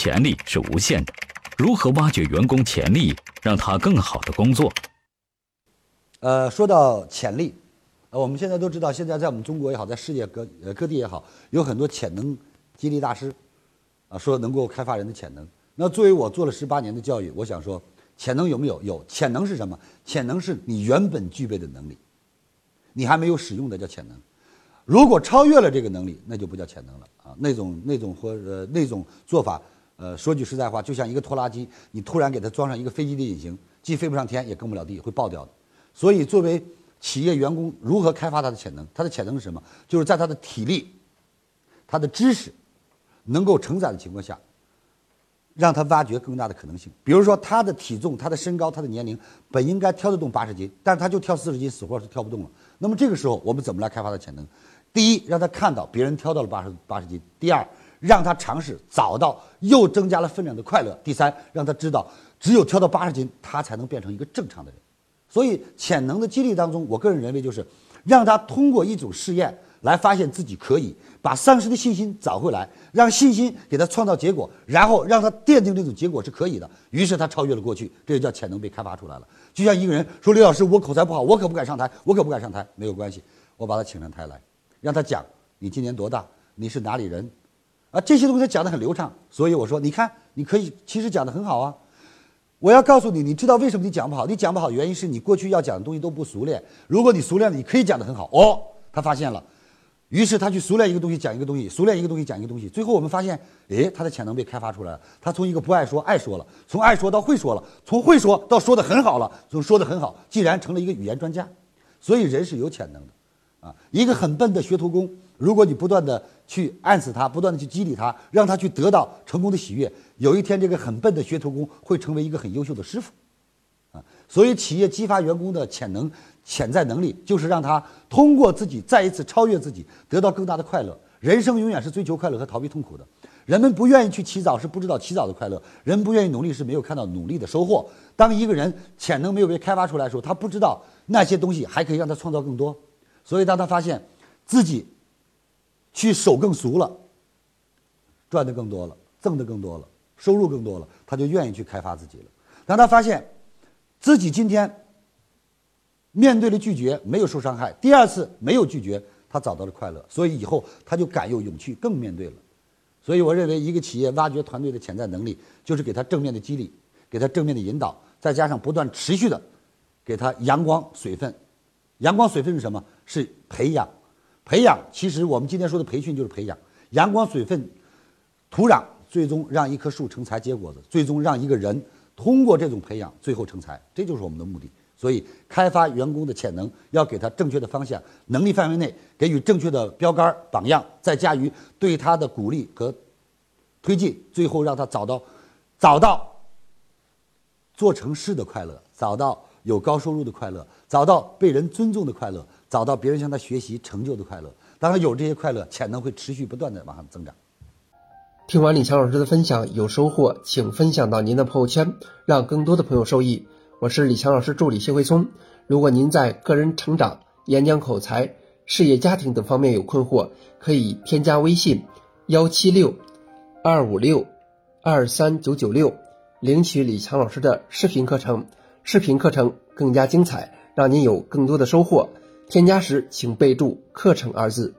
潜力是无限的，如何挖掘员工潜力，让他更好的工作？呃，说到潜力，呃，我们现在都知道，现在在我们中国也好，在世界各呃各地也好，有很多潜能激励大师，啊，说能够开发人的潜能。那作为我做了十八年的教育，我想说，潜能有没有？有。潜能是什么？潜能是你原本具备的能力，你还没有使用的叫潜能。如果超越了这个能力，那就不叫潜能了啊。那种那种或呃那种做法。呃，说句实在话，就像一个拖拉机，你突然给它装上一个飞机的引擎，既飞不上天，也耕不了地，会爆掉的。所以，作为企业员工，如何开发他的潜能？他的潜能是什么？就是在他的体力、他的知识能够承载的情况下，让他挖掘更大的可能性。比如说，他的体重、他的身高、他的年龄本应该挑得动八十斤，但是他就挑四十斤，死活是挑不动了。那么这个时候，我们怎么来开发他的潜能？第一，让他看到别人挑到了八十八十斤；第二，让他尝试找到又增加了分量的快乐。第三，让他知道，只有跳到八十斤，他才能变成一个正常的人。所以，潜能的激励当中，我个人认为就是，让他通过一种试验来发现自己可以把丧失的信心找回来，让信心给他创造结果，然后让他奠定这种结果是可以的。于是他超越了过去，这就叫潜能被开发出来了。就像一个人说：“李老师，我口才不好，我可不敢上台，我可不敢上台。”没有关系，我把他请上台来，让他讲：“你今年多大？你是哪里人？”啊，这些东西讲得很流畅，所以我说，你看，你可以其实讲得很好啊。我要告诉你，你知道为什么你讲不好？你讲不好原因是你过去要讲的东西都不熟练。如果你熟练了，你可以讲得很好。哦，他发现了，于是他去熟练一个东西，讲一个东西，熟练一个东西，讲一个东西。最后我们发现，诶，他的潜能被开发出来了。他从一个不爱说爱说了，从爱说到会说了，从会说到说得很好了，从说得很好，竟然成了一个语言专家。所以人是有潜能的。啊，一个很笨的学徒工，如果你不断的去暗示他，不断的去激励他，让他去得到成功的喜悦，有一天这个很笨的学徒工会成为一个很优秀的师傅，啊，所以企业激发员工的潜能、潜在能力，就是让他通过自己再一次超越自己，得到更大的快乐。人生永远是追求快乐和逃避痛苦的。人们不愿意去起早，是不知道起早的快乐；人不愿意努力，是没有看到努力的收获。当一个人潜能没有被开发出来的时候，他不知道那些东西还可以让他创造更多。所以，当他发现自己去手更熟了，赚的更多了，挣的更多了，收入更多了，他就愿意去开发自己了。当他发现自己今天面对了拒绝没有受伤害，第二次没有拒绝，他找到了快乐，所以以后他就敢有勇气更面对了。所以，我认为一个企业挖掘团队的潜在能力，就是给他正面的激励，给他正面的引导，再加上不断持续的给他阳光水分。阳光水分是什么？是培养，培养。其实我们今天说的培训就是培养。阳光水分，土壤最终让一棵树成材结果子，最终让一个人通过这种培养最后成才，这就是我们的目的。所以，开发员工的潜能，要给他正确的方向，能力范围内给予正确的标杆榜样，再加于对他的鼓励和推进，最后让他找到找到做成事的快乐，找到。有高收入的快乐，找到被人尊重的快乐，找到别人向他学习成就的快乐。当他有这些快乐，潜能会持续不断的往上增长。听完李强老师的分享，有收获，请分享到您的朋友圈，让更多的朋友受益。我是李强老师助理谢慧聪。如果您在个人成长、演讲口才、事业家庭等方面有困惑，可以添加微信幺七六二五六二三九九六，领取李强老师的视频课程。视频课程更加精彩，让您有更多的收获。添加时请备注“课程”二字。